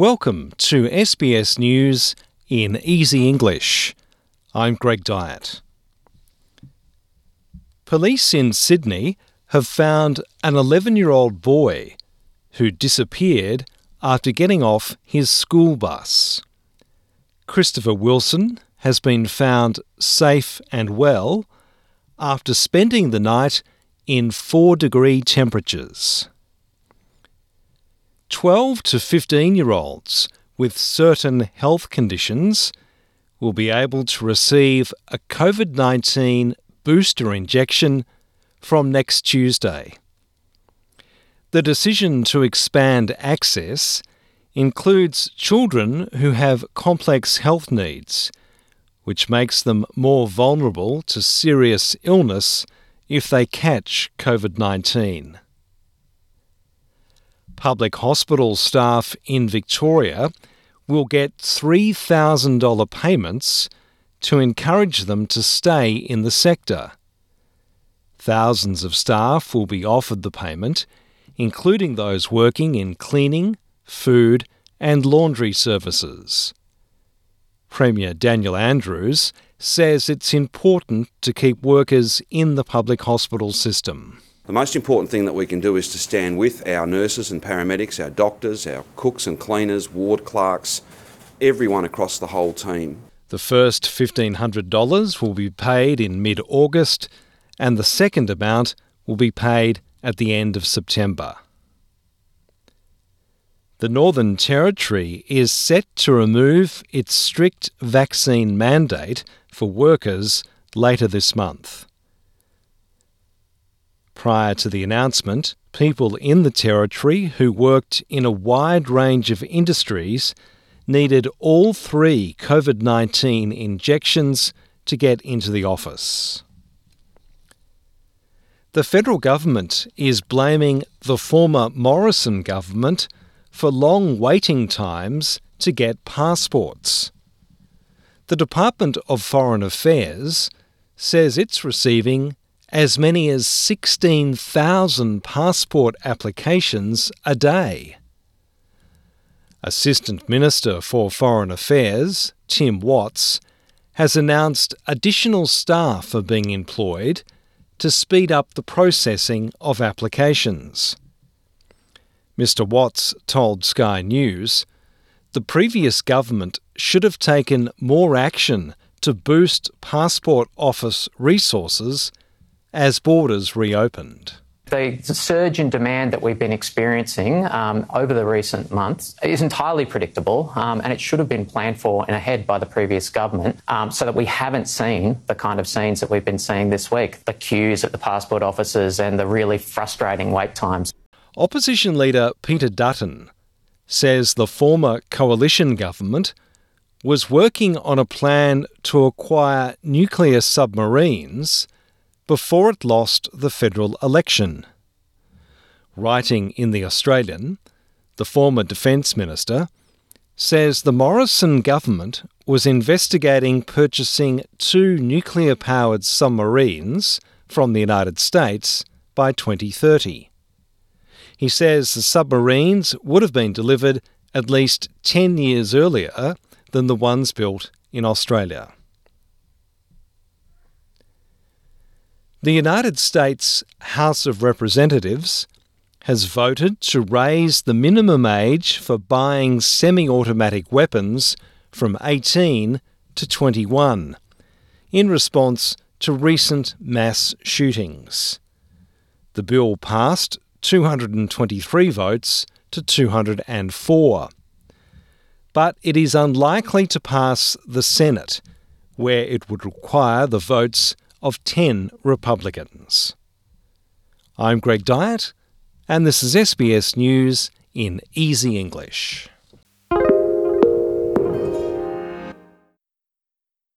Welcome to SBS News in Easy English. I'm Greg Dyett. Police in Sydney have found an 11 year old boy who disappeared after getting off his school bus. Christopher Wilson has been found safe and well after spending the night in 4 degree temperatures. 12 to 15 year olds with certain health conditions will be able to receive a COVID 19 booster injection from next Tuesday. The decision to expand access includes children who have complex health needs, which makes them more vulnerable to serious illness if they catch COVID 19 public hospital staff in Victoria will get $3,000 payments to encourage them to stay in the sector. Thousands of staff will be offered the payment, including those working in cleaning, food, and laundry services. Premier Daniel Andrews says it's important to keep workers in the public hospital system. The most important thing that we can do is to stand with our nurses and paramedics, our doctors, our cooks and cleaners, ward clerks, everyone across the whole team. The first $1,500 will be paid in mid August, and the second amount will be paid at the end of September. The Northern Territory is set to remove its strict vaccine mandate for workers later this month. Prior to the announcement, people in the Territory who worked in a wide range of industries needed all three COVID 19 injections to get into the office. The federal government is blaming the former Morrison government for long waiting times to get passports. The Department of Foreign Affairs says it's receiving as many as 16,000 passport applications a day. Assistant Minister for Foreign Affairs, Tim Watts, has announced additional staff are being employed to speed up the processing of applications. Mr. Watts told Sky News the previous government should have taken more action to boost Passport Office resources as borders reopened. The surge in demand that we've been experiencing um, over the recent months is entirely predictable um, and it should have been planned for and ahead by the previous government um, so that we haven't seen the kind of scenes that we've been seeing this week the queues at the passport offices and the really frustrating wait times. Opposition leader Peter Dutton says the former coalition government was working on a plan to acquire nuclear submarines before it lost the federal election. Writing in The Australian, the former Defence Minister says the Morrison government was investigating purchasing two nuclear powered submarines from the United States by 2030. He says the submarines would have been delivered at least 10 years earlier than the ones built in Australia. The United States House of Representatives has voted to raise the minimum age for buying semi automatic weapons from 18 to 21 in response to recent mass shootings. The bill passed 223 votes to 204. But it is unlikely to pass the Senate, where it would require the votes of 10 Republicans. I'm Greg Dyett, and this is SBS News in Easy English.